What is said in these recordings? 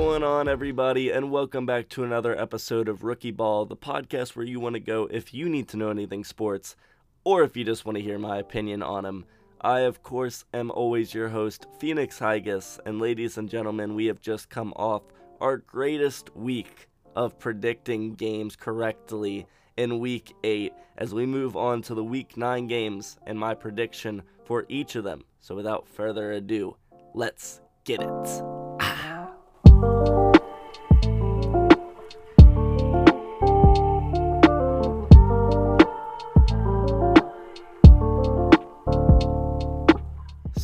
What's going on, everybody, and welcome back to another episode of Rookie Ball, the podcast where you want to go if you need to know anything sports, or if you just want to hear my opinion on them. I, of course, am always your host, Phoenix Higas, and ladies and gentlemen, we have just come off our greatest week of predicting games correctly in week 8 as we move on to the week 9 games and my prediction for each of them. So, without further ado, let's get it.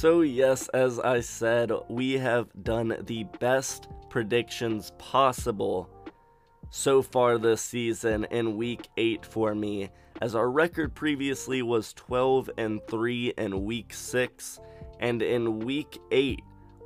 So, yes, as I said, we have done the best predictions possible so far this season in week 8 for me as our record previously was 12 and 3 in week 6 and in week 8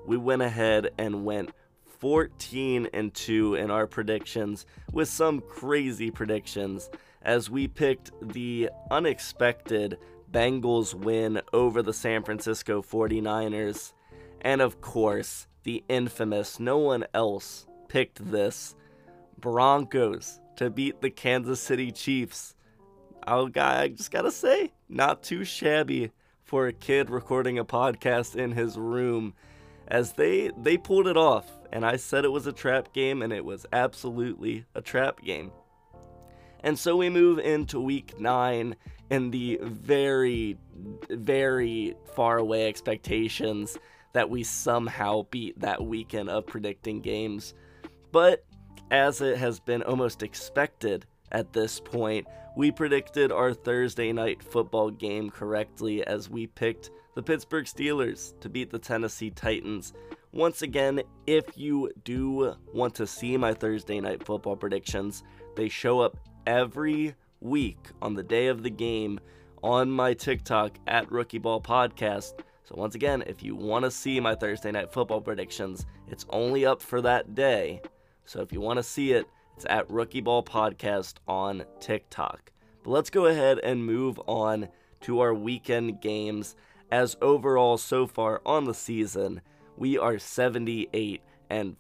we went ahead and went 14 and 2 in our predictions with some crazy predictions as we picked the unexpected Bengals win over the San Francisco 49ers and of course the infamous no one else picked this Broncos to beat the Kansas City Chiefs. Oh, guy, I just gotta say, not too shabby for a kid recording a podcast in his room, as they they pulled it off. And I said it was a trap game, and it was absolutely a trap game. And so we move into week nine in the very, very far away expectations that we somehow beat that weekend of predicting games. But as it has been almost expected at this point, we predicted our Thursday night football game correctly as we picked the Pittsburgh Steelers to beat the Tennessee Titans. Once again, if you do want to see my Thursday night football predictions, they show up every week on the day of the game on my TikTok at Rookie Ball Podcast. So, once again, if you want to see my Thursday night football predictions, it's only up for that day. So if you want to see it, it's at Rookie Ball Podcast on TikTok. But let's go ahead and move on to our weekend games. As overall, so far on the season, we are 78 and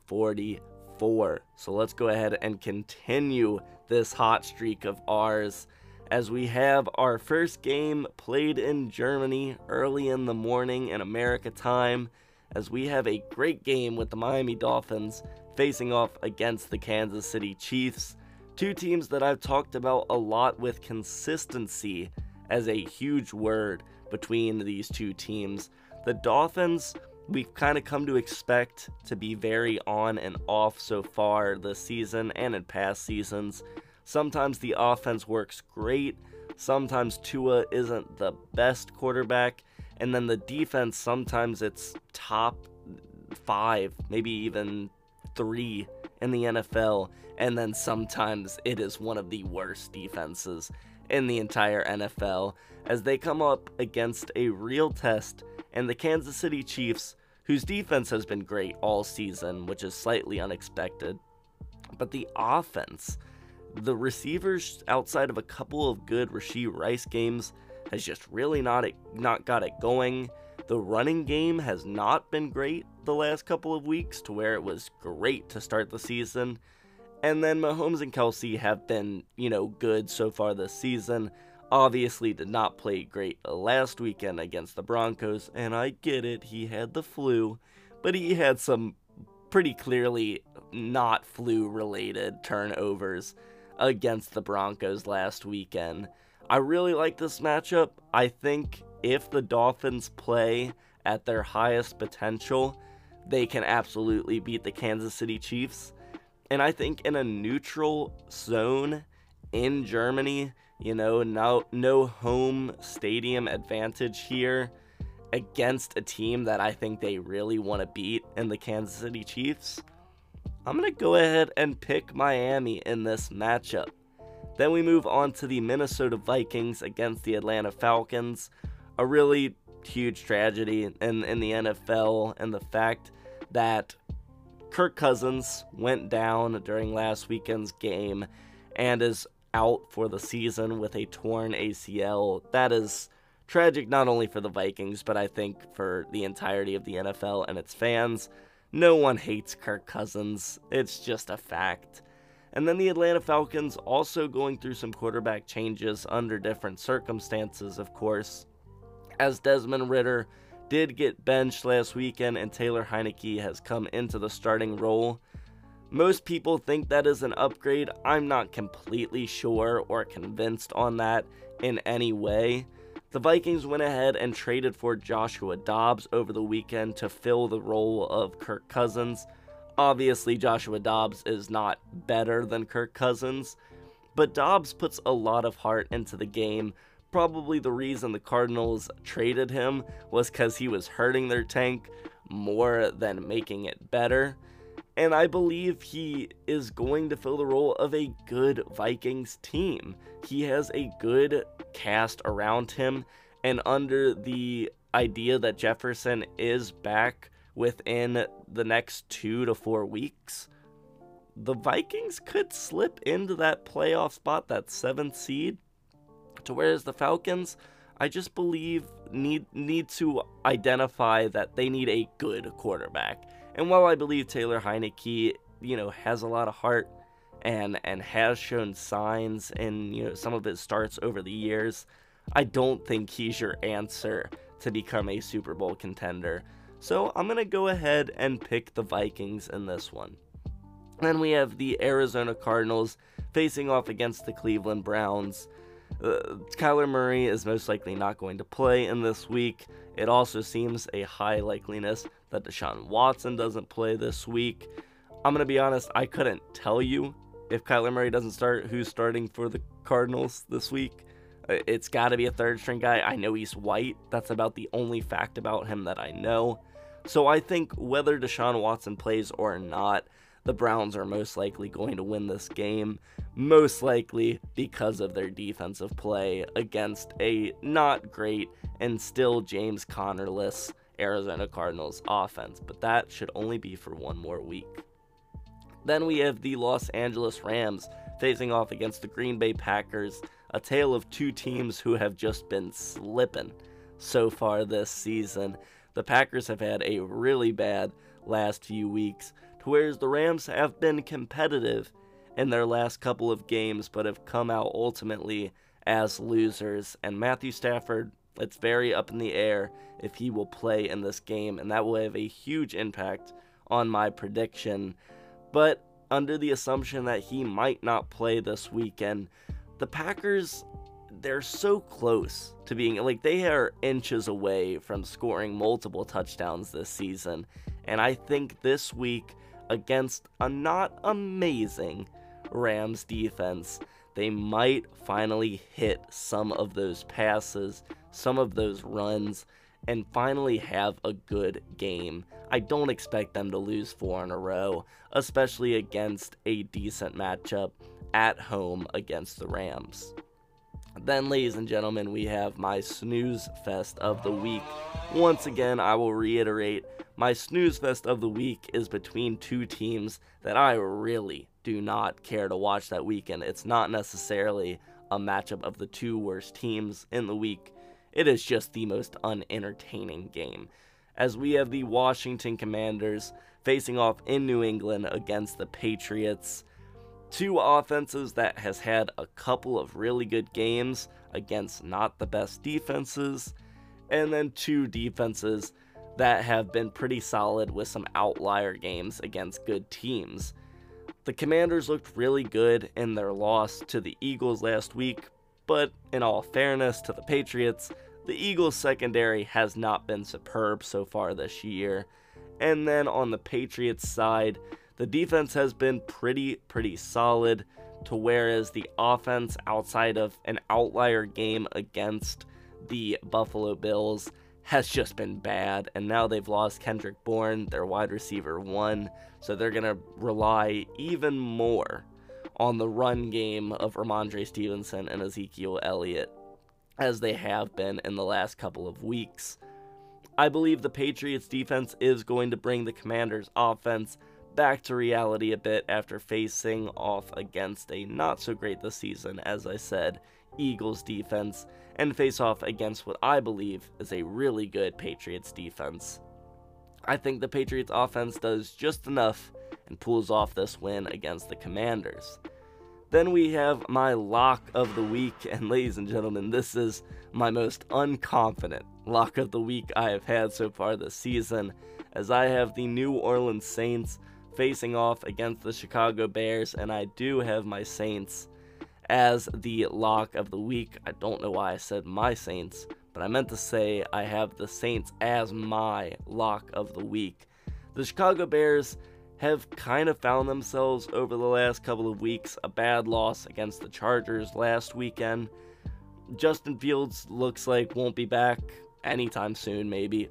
44. So let's go ahead and continue this hot streak of ours as we have our first game played in Germany early in the morning in America time. As we have a great game with the Miami Dolphins facing off against the Kansas City Chiefs, two teams that I've talked about a lot with consistency as a huge word between these two teams. The Dolphins, we've kind of come to expect to be very on and off so far this season and in past seasons. Sometimes the offense works great, sometimes Tua isn't the best quarterback, and then the defense sometimes it's top five, maybe even three in the NFL, and then sometimes it is one of the worst defenses in the entire NFL as they come up against a real test. And the Kansas City Chiefs, whose defense has been great all season, which is slightly unexpected. But the offense, the receivers outside of a couple of good Rashee Rice games has just really not not got it going. The running game has not been great the last couple of weeks to where it was great to start the season. And then Mahomes and Kelce have been, you know, good so far this season. Obviously, did not play great last weekend against the Broncos, and I get it, he had the flu, but he had some pretty clearly not flu related turnovers against the Broncos last weekend. I really like this matchup. I think if the Dolphins play at their highest potential, they can absolutely beat the Kansas City Chiefs. And I think in a neutral zone in Germany, you know, no no home stadium advantage here against a team that I think they really want to beat in the Kansas City Chiefs. I'm going to go ahead and pick Miami in this matchup. Then we move on to the Minnesota Vikings against the Atlanta Falcons a really huge tragedy in, in the NFL and the fact that Kirk Cousins went down during last weekend's game and is out for the season with a torn ACL. That is tragic not only for the Vikings, but I think for the entirety of the NFL and its fans. No one hates Kirk Cousins, it's just a fact. And then the Atlanta Falcons also going through some quarterback changes under different circumstances, of course. As Desmond Ridder did get benched last weekend and Taylor Heinicke has come into the starting role. Most people think that is an upgrade. I'm not completely sure or convinced on that in any way. The Vikings went ahead and traded for Joshua Dobbs over the weekend to fill the role of Kirk Cousins. Obviously, Joshua Dobbs is not better than Kirk Cousins, but Dobbs puts a lot of heart into the game. Probably the reason the Cardinals traded him was because he was hurting their tank more than making it better. And I believe he is going to fill the role of a good Vikings team. He has a good cast around him, and under the idea that Jefferson is back within the next two to four weeks, the Vikings could slip into that playoff spot, that seventh seed. To whereas the Falcons, I just believe need need to identify that they need a good quarterback. And while I believe Taylor Heinicke, you know, has a lot of heart and and has shown signs in you know some of his starts over the years, I don't think he's your answer to become a Super Bowl contender. So I'm gonna go ahead and pick the Vikings in this one. Then we have the Arizona Cardinals facing off against the Cleveland Browns. Uh, Kyler Murray is most likely not going to play in this week. It also seems a high likeliness that Deshaun Watson doesn't play this week. I'm going to be honest, I couldn't tell you if Kyler Murray doesn't start who's starting for the Cardinals this week. It's got to be a third string guy. I know he's white. That's about the only fact about him that I know. So I think whether Deshaun Watson plays or not, the Browns are most likely going to win this game, most likely because of their defensive play against a not great and still James Connerless Arizona Cardinals offense, but that should only be for one more week. Then we have the Los Angeles Rams facing off against the Green Bay Packers, a tale of two teams who have just been slipping so far this season. The Packers have had a really bad last few weeks, to whereas the Rams have been competitive in their last couple of games, but have come out ultimately as losers. And Matthew Stafford, it's very up in the air if he will play in this game, and that will have a huge impact on my prediction. But under the assumption that he might not play this weekend, the Packers they're so close to being like they are inches away from scoring multiple touchdowns this season. And I think this week against a not amazing Rams defense, they might finally hit some of those passes, some of those runs, and finally have a good game. I don't expect them to lose four in a row, especially against a decent matchup at home against the Rams. Then, ladies and gentlemen, we have my snooze fest of the week. Once again, I will reiterate my snooze fest of the week is between two teams that I really do not care to watch that weekend. It's not necessarily a matchup of the two worst teams in the week, it is just the most unentertaining game. As we have the Washington Commanders facing off in New England against the Patriots two offenses that has had a couple of really good games against not the best defenses, and then two defenses that have been pretty solid with some outlier games against good teams. The Commanders looked really good in their loss to the Eagles last week, but in all fairness to the Patriots, the Eagles' secondary has not been superb so far this year. And then on the Patriots side, the defense has been pretty, pretty solid, to whereas the offense, outside of an outlier game against the Buffalo Bills, has just been bad. And now they've lost Kendrick Bourne, their wide receiver one, so they're going to rely even more on the run game of Rhamondre Stevenson and Ezekiel Elliott as they have been in the last couple of weeks. I believe the Patriots defense is going to bring the Commanders offense back to reality a bit after facing off against a not so great this season, as I said, Eagles defense, and face off against what I believe is a really good Patriots defense. I think the Patriots offense does just enough and pulls off this win against the Commanders. Then we have my lock of the week, and ladies and gentlemen, this is my most unconfident lock of the week I have had so far this season, as I have the New Orleans Saints facing off against the Chicago Bears, and I do have my Saints as the lock of the week. I don't know why I said my Saints, but I meant to say I have the Saints as my lock of the week. The Chicago Bears have kind of found themselves over the last couple of weeks a bad loss against the Chargers last weekend. Justin Fields looks like won't be back anytime soon, maybe.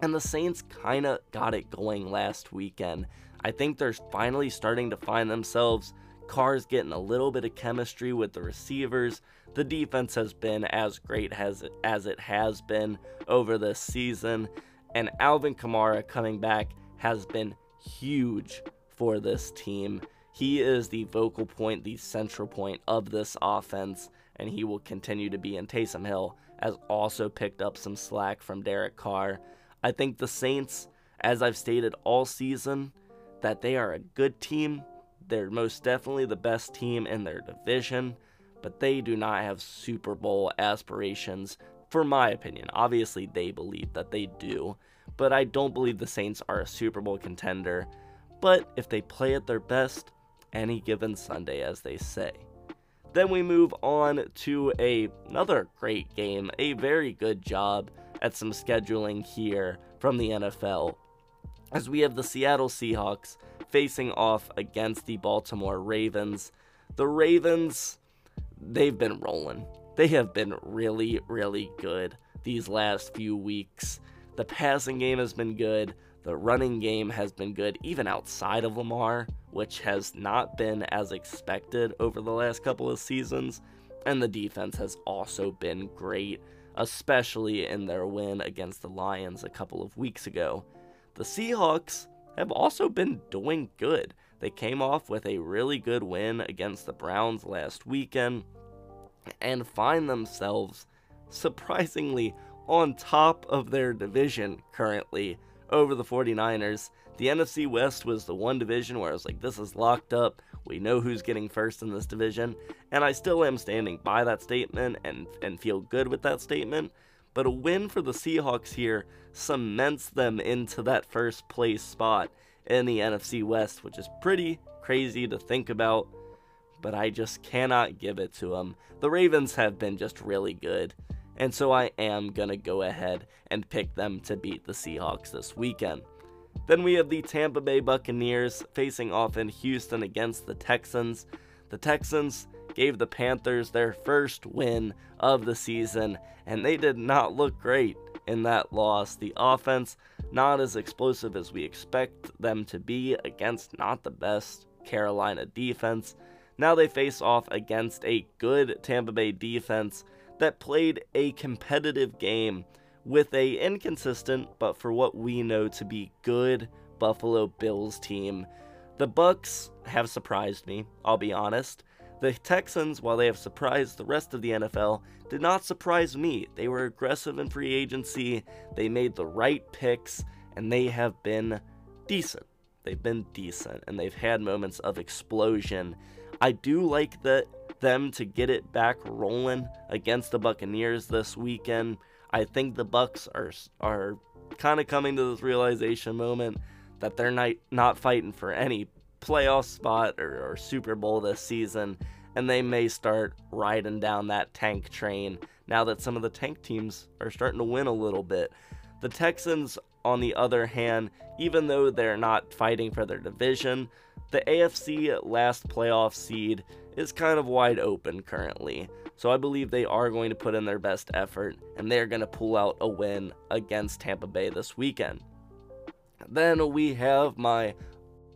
And the Saints kind of got it going last weekend. I think they're finally starting to find themselves. Carr's getting a little bit of chemistry with the receivers. The defense has been as great as it, as it has been over this season. And Alvin Kamara coming back has been huge for this team. He is the vocal point, the central point of this offense, and he will continue to be. And Taysom Hill has also picked up some slack from Derek Carr. I think the Saints, as I've stated all season, that they are a good team. They're most definitely the best team in their division, but they do not have Super Bowl aspirations, for my opinion. Obviously, they believe that they do but I don't believe the Saints are a Super Bowl contender. But if they play at their best, any given Sunday, as they say. Then we move on to a, another great game, a very good job at some scheduling here from the NFL, as we have the Seattle Seahawks facing off against the Baltimore Ravens. The Ravens, they've been rolling. They have been really, really good these last few weeks. The passing game has been good. The running game has been good, even outside of Lamar, which has not been as expected over the last couple of seasons. And the defense has also been great, especially in their win against the Lions a couple of weeks ago. The Seahawks have also been doing good. They came off with a really good win against the Browns last weekend and find themselves surprisingly on top of their division currently over the 49ers. The NFC West was the one division where I was like, this is locked up. We know who's getting first in this division. And I still am standing by that statement and, and feel good with that statement. But a win for the Seahawks here cements them into that first place spot in the NFC West, which is pretty crazy to think about. But I just cannot give it to them. The Ravens have been just really good and so I am going to go ahead and pick them to beat the Seahawks this weekend. Then we have the Tampa Bay Buccaneers facing off in Houston against the Texans. The Texans gave the Panthers their first win of the season, and they did not look great in that loss. The offense not as explosive as we expect them to be against not the best Carolina defense. Now they face off against a good Tampa Bay defense that played a competitive game with a inconsistent but for what we know to be good Buffalo Bills team. The Bucs have surprised me, I'll be honest. The Texans, while they have surprised the rest of the NFL, did not surprise me. They were aggressive in free agency, they made the right picks, and they have been decent. They've been decent, and they've had moments of explosion. I do like that them to get it back rolling against the Buccaneers this weekend. I think the Bucs are are kind of coming to this realization moment that they're not not fighting for any playoff spot or, or Super Bowl this season, and they may start riding down that tank train now that some of the tank teams are starting to win a little bit. The Texans, on the other hand, even though they're not fighting for their division, the AFC last playoff seed is kind of wide open currently. So I believe they are going to put in their best effort and they're going to pull out a win against Tampa Bay this weekend. Then we have my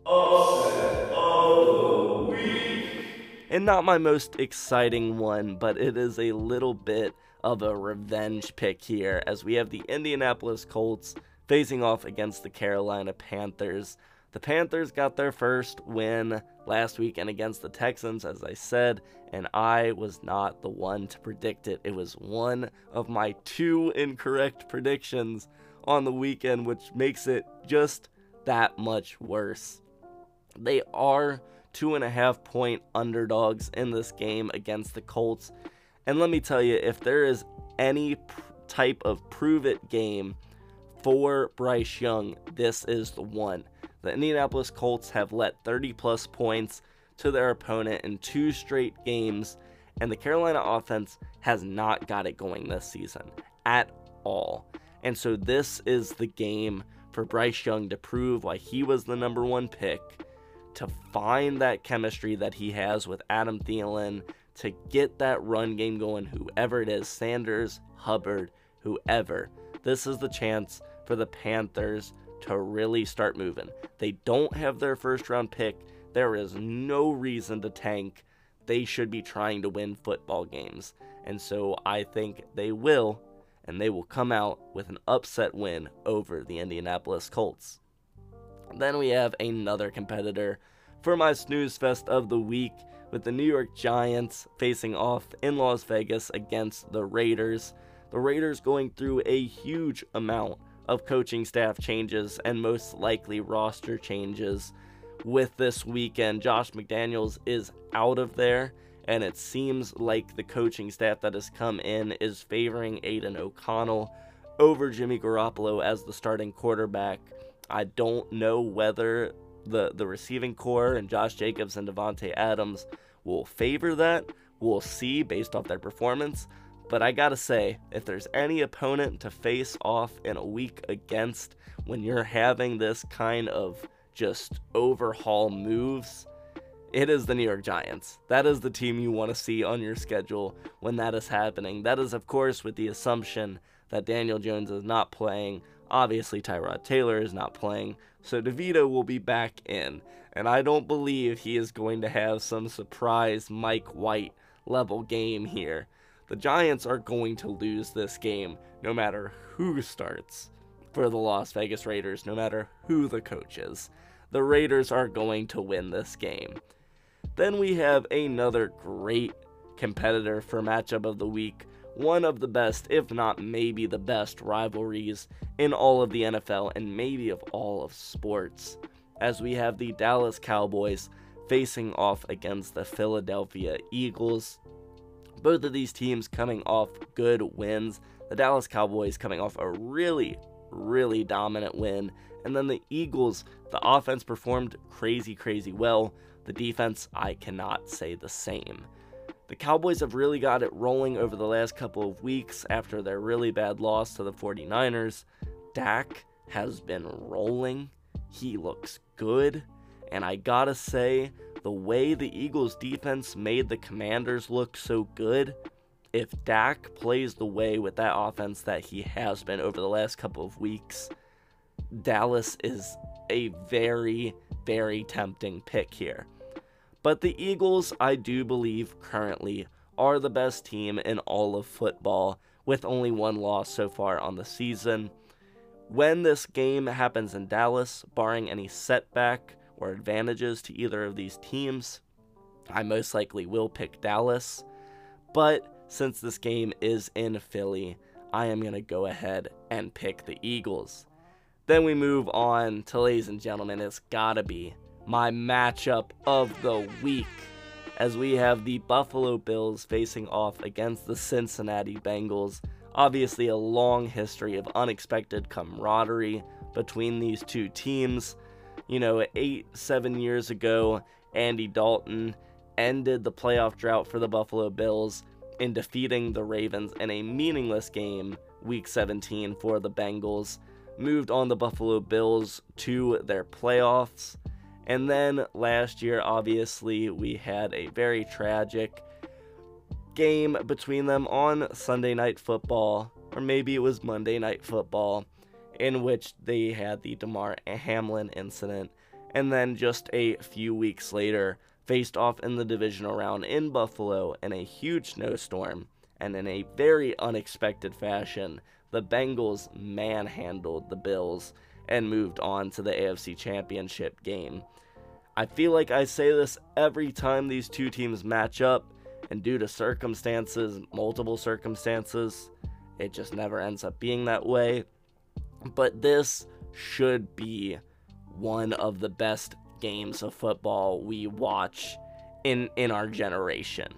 upset of the week. And not my most exciting one, but it is a little bit of a revenge pick here as we have the Indianapolis Colts facing off against the Carolina Panthers. The Panthers got their first win last weekend against the Texans, as I said, and I was not the one to predict it. It was one of my two incorrect predictions on the weekend, which makes it just that much worse. They are two and a half point underdogs in this game against the Colts. And let me tell you, if there is any type of prove it game for Bryce Young, this is the one. The Indianapolis Colts have let 30 plus points to their opponent in two straight games, and the Carolina offense has not got it going this season at all. And so, this is the game for Bryce Young to prove why he was the number one pick, to find that chemistry that he has with Adam Thielen, to get that run game going, whoever it is Sanders, Hubbard, whoever. This is the chance for the Panthers to really start moving. They don't have their first round pick. There is no reason to tank. They should be trying to win football games. And so I think they will, and they will come out with an upset win over the Indianapolis Colts. Then we have another competitor for my snooze fest of the week with the New York Giants facing off in Las Vegas against the Raiders. The Raiders going through a huge amount of coaching staff changes and most likely roster changes with this weekend. Josh McDaniels is out of there, and it seems like the coaching staff that has come in is favoring Aidan O'Connell over Jimmy Garoppolo as the starting quarterback. I don't know whether the, the receiving corps and Josh Jacobs and Davante Adams will favor that. We'll see based off their performance. But I gotta say, if there's any opponent to face off in a week against when you're having this kind of just overhaul moves, it is the New York Giants. That is the team you want to see on your schedule when that is happening. That is, of course, with the assumption that Daniel Jones is not playing. Obviously, Tyrod Taylor is not playing, so DeVito will be back in. And I don't believe he is going to have some surprise Mike White level game here. The Giants are going to lose this game no matter who starts for the Las Vegas Raiders, no matter who the coach is. The Raiders are going to win this game. Then we have another great competitor for matchup of the week, one of the best, if not maybe the best rivalries in all of the NFL and maybe of all of sports, as we have the Dallas Cowboys facing off against the Philadelphia Eagles. Both of these teams coming off good wins. The Dallas Cowboys coming off a really, really dominant win. And then the Eagles, the offense performed crazy, crazy well. The defense, I cannot say the same. The Cowboys have really got it rolling over the last couple of weeks after their really bad loss to the 49ers. Dak has been rolling. He looks good. And I gotta say, the way the Eagles defense made the Commanders look so good, if Dak plays the way with that offense that he has been over the last couple of weeks, Dallas is a very, very tempting pick here. But the Eagles, I do believe, currently are the best team in all of football, with only one loss so far on the season. When this game happens in Dallas, barring any setback, or advantages to either of these teams. I most likely will pick Dallas, but since this game is in Philly, I am going to go ahead and pick the Eagles. Then we move on to, ladies and gentlemen, it's gotta be my matchup of the week as we have the Buffalo Bills facing off against the Cincinnati Bengals. Obviously, a long history of unexpected camaraderie between these two teams you know, eight, seven years ago, Andy Dalton ended the playoff drought for the Buffalo Bills in defeating the Ravens in a meaningless game, week 17 for the Bengals, moved on the Buffalo Bills to their playoffs. And then last year, obviously, we had a very tragic game between them on Sunday Night Football, or maybe it was Monday Night Football in which they had the Damar Hamlin incident, and then just a few weeks later, faced off in the divisional round in Buffalo in a huge snowstorm, and in a very unexpected fashion, the Bengals manhandled the Bills and moved on to the AFC Championship game. I feel like I say this every time these two teams match up, and due to circumstances, multiple circumstances, it just never ends up being that way. But this should be one of the best games of football we watch in in our generation.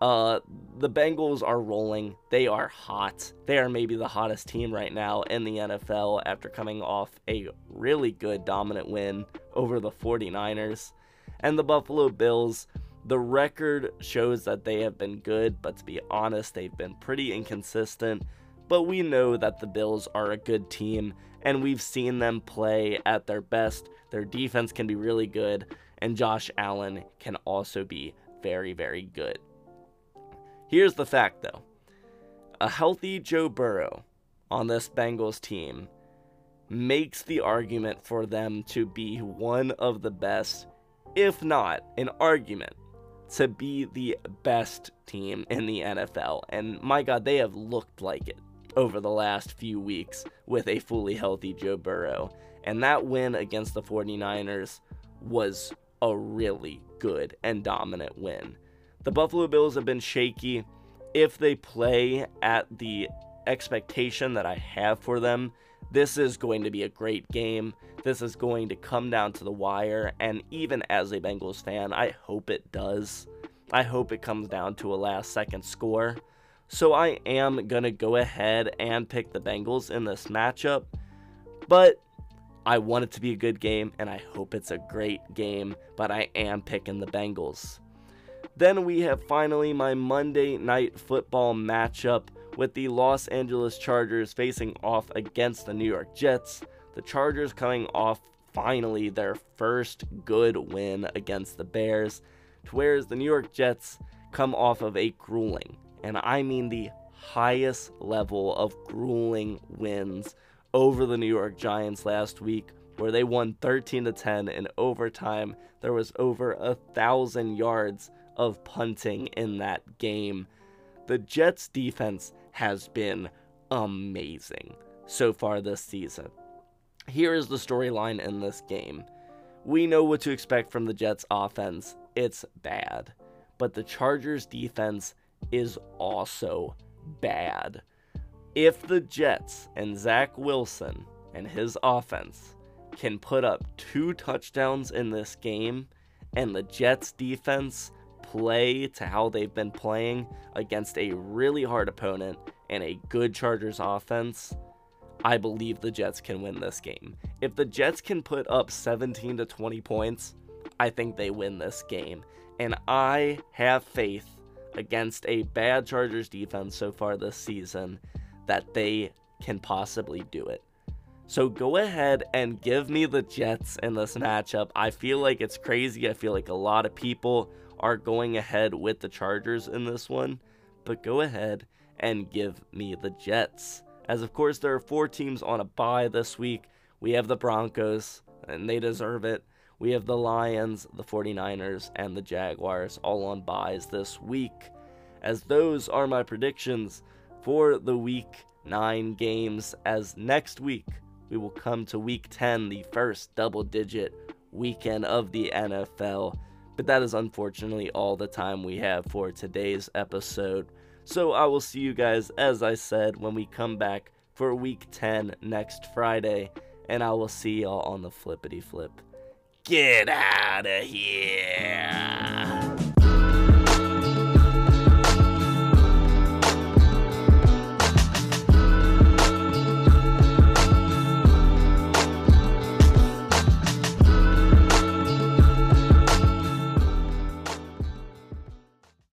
Uh, the Bengals are rolling. They are hot. They are maybe the hottest team right now in the NFL after coming off a really good dominant win over the 49ers. And the Buffalo Bills, the record shows that they have been good, but to be honest, they've been pretty inconsistent. But we know that the Bills are a good team, and we've seen them play at their best. Their defense can be really good, and Josh Allen can also be very, very good. Here's the fact though a healthy Joe Burrow on this Bengals team makes the argument for them to be one of the best, if not an argument, to be the best team in the NFL. And my God, they have looked like it over the last few weeks with a fully healthy Joe Burrow. And that win against the 49ers was a really good and dominant win. The Buffalo Bills have been shaky. If they play at the expectation that I have for them, this is going to be a great game. This is going to come down to the wire. And even as a Bengals fan, I hope it does. I hope it comes down to a last second score. So I am going to go ahead and pick the Bengals in this matchup. But I want it to be a good game, and I hope it's a great game, but I am picking the Bengals. Then we have finally my Monday night football matchup with the Los Angeles Chargers facing off against the New York Jets. The Chargers coming off finally their first good win against the Bears, whereas the New York Jets come off of a grueling, and I mean the highest level of grueling wins over the New York Giants last week, where they won 13 to 10 in overtime. There was over a thousand yards of punting in that game. The Jets' defense has been amazing so far this season. Here is the storyline in this game. We know what to expect from the Jets' offense. It's bad. But the Chargers' defense is also bad if the Jets and Zach Wilson and his offense can put up two touchdowns in this game and the Jets defense play to how they've been playing against a really hard opponent and a good Chargers offense, I believe the Jets can win this game. If the Jets can put up 17 to 20 points, I think they win this game. And I have faith against a bad Chargers defense so far this season that they can possibly do it. So go ahead and give me the Jets in this matchup. I feel like it's crazy. I feel like a lot of people are going ahead with the Chargers in this one, but go ahead and give me the Jets. As of course, there are four teams on a bye this week. We have the Broncos, and they deserve it. We have the Lions, the 49ers, and the Jaguars all on byes this week. As those are my predictions for the week 9 games, as next week we will come to week 10, the first double digit weekend of the NFL. But that is unfortunately all the time we have for today's episode. So I will see you guys, as I said, when we come back for week 10 next Friday. And I will see y'all on the flippity flip. Get out of here!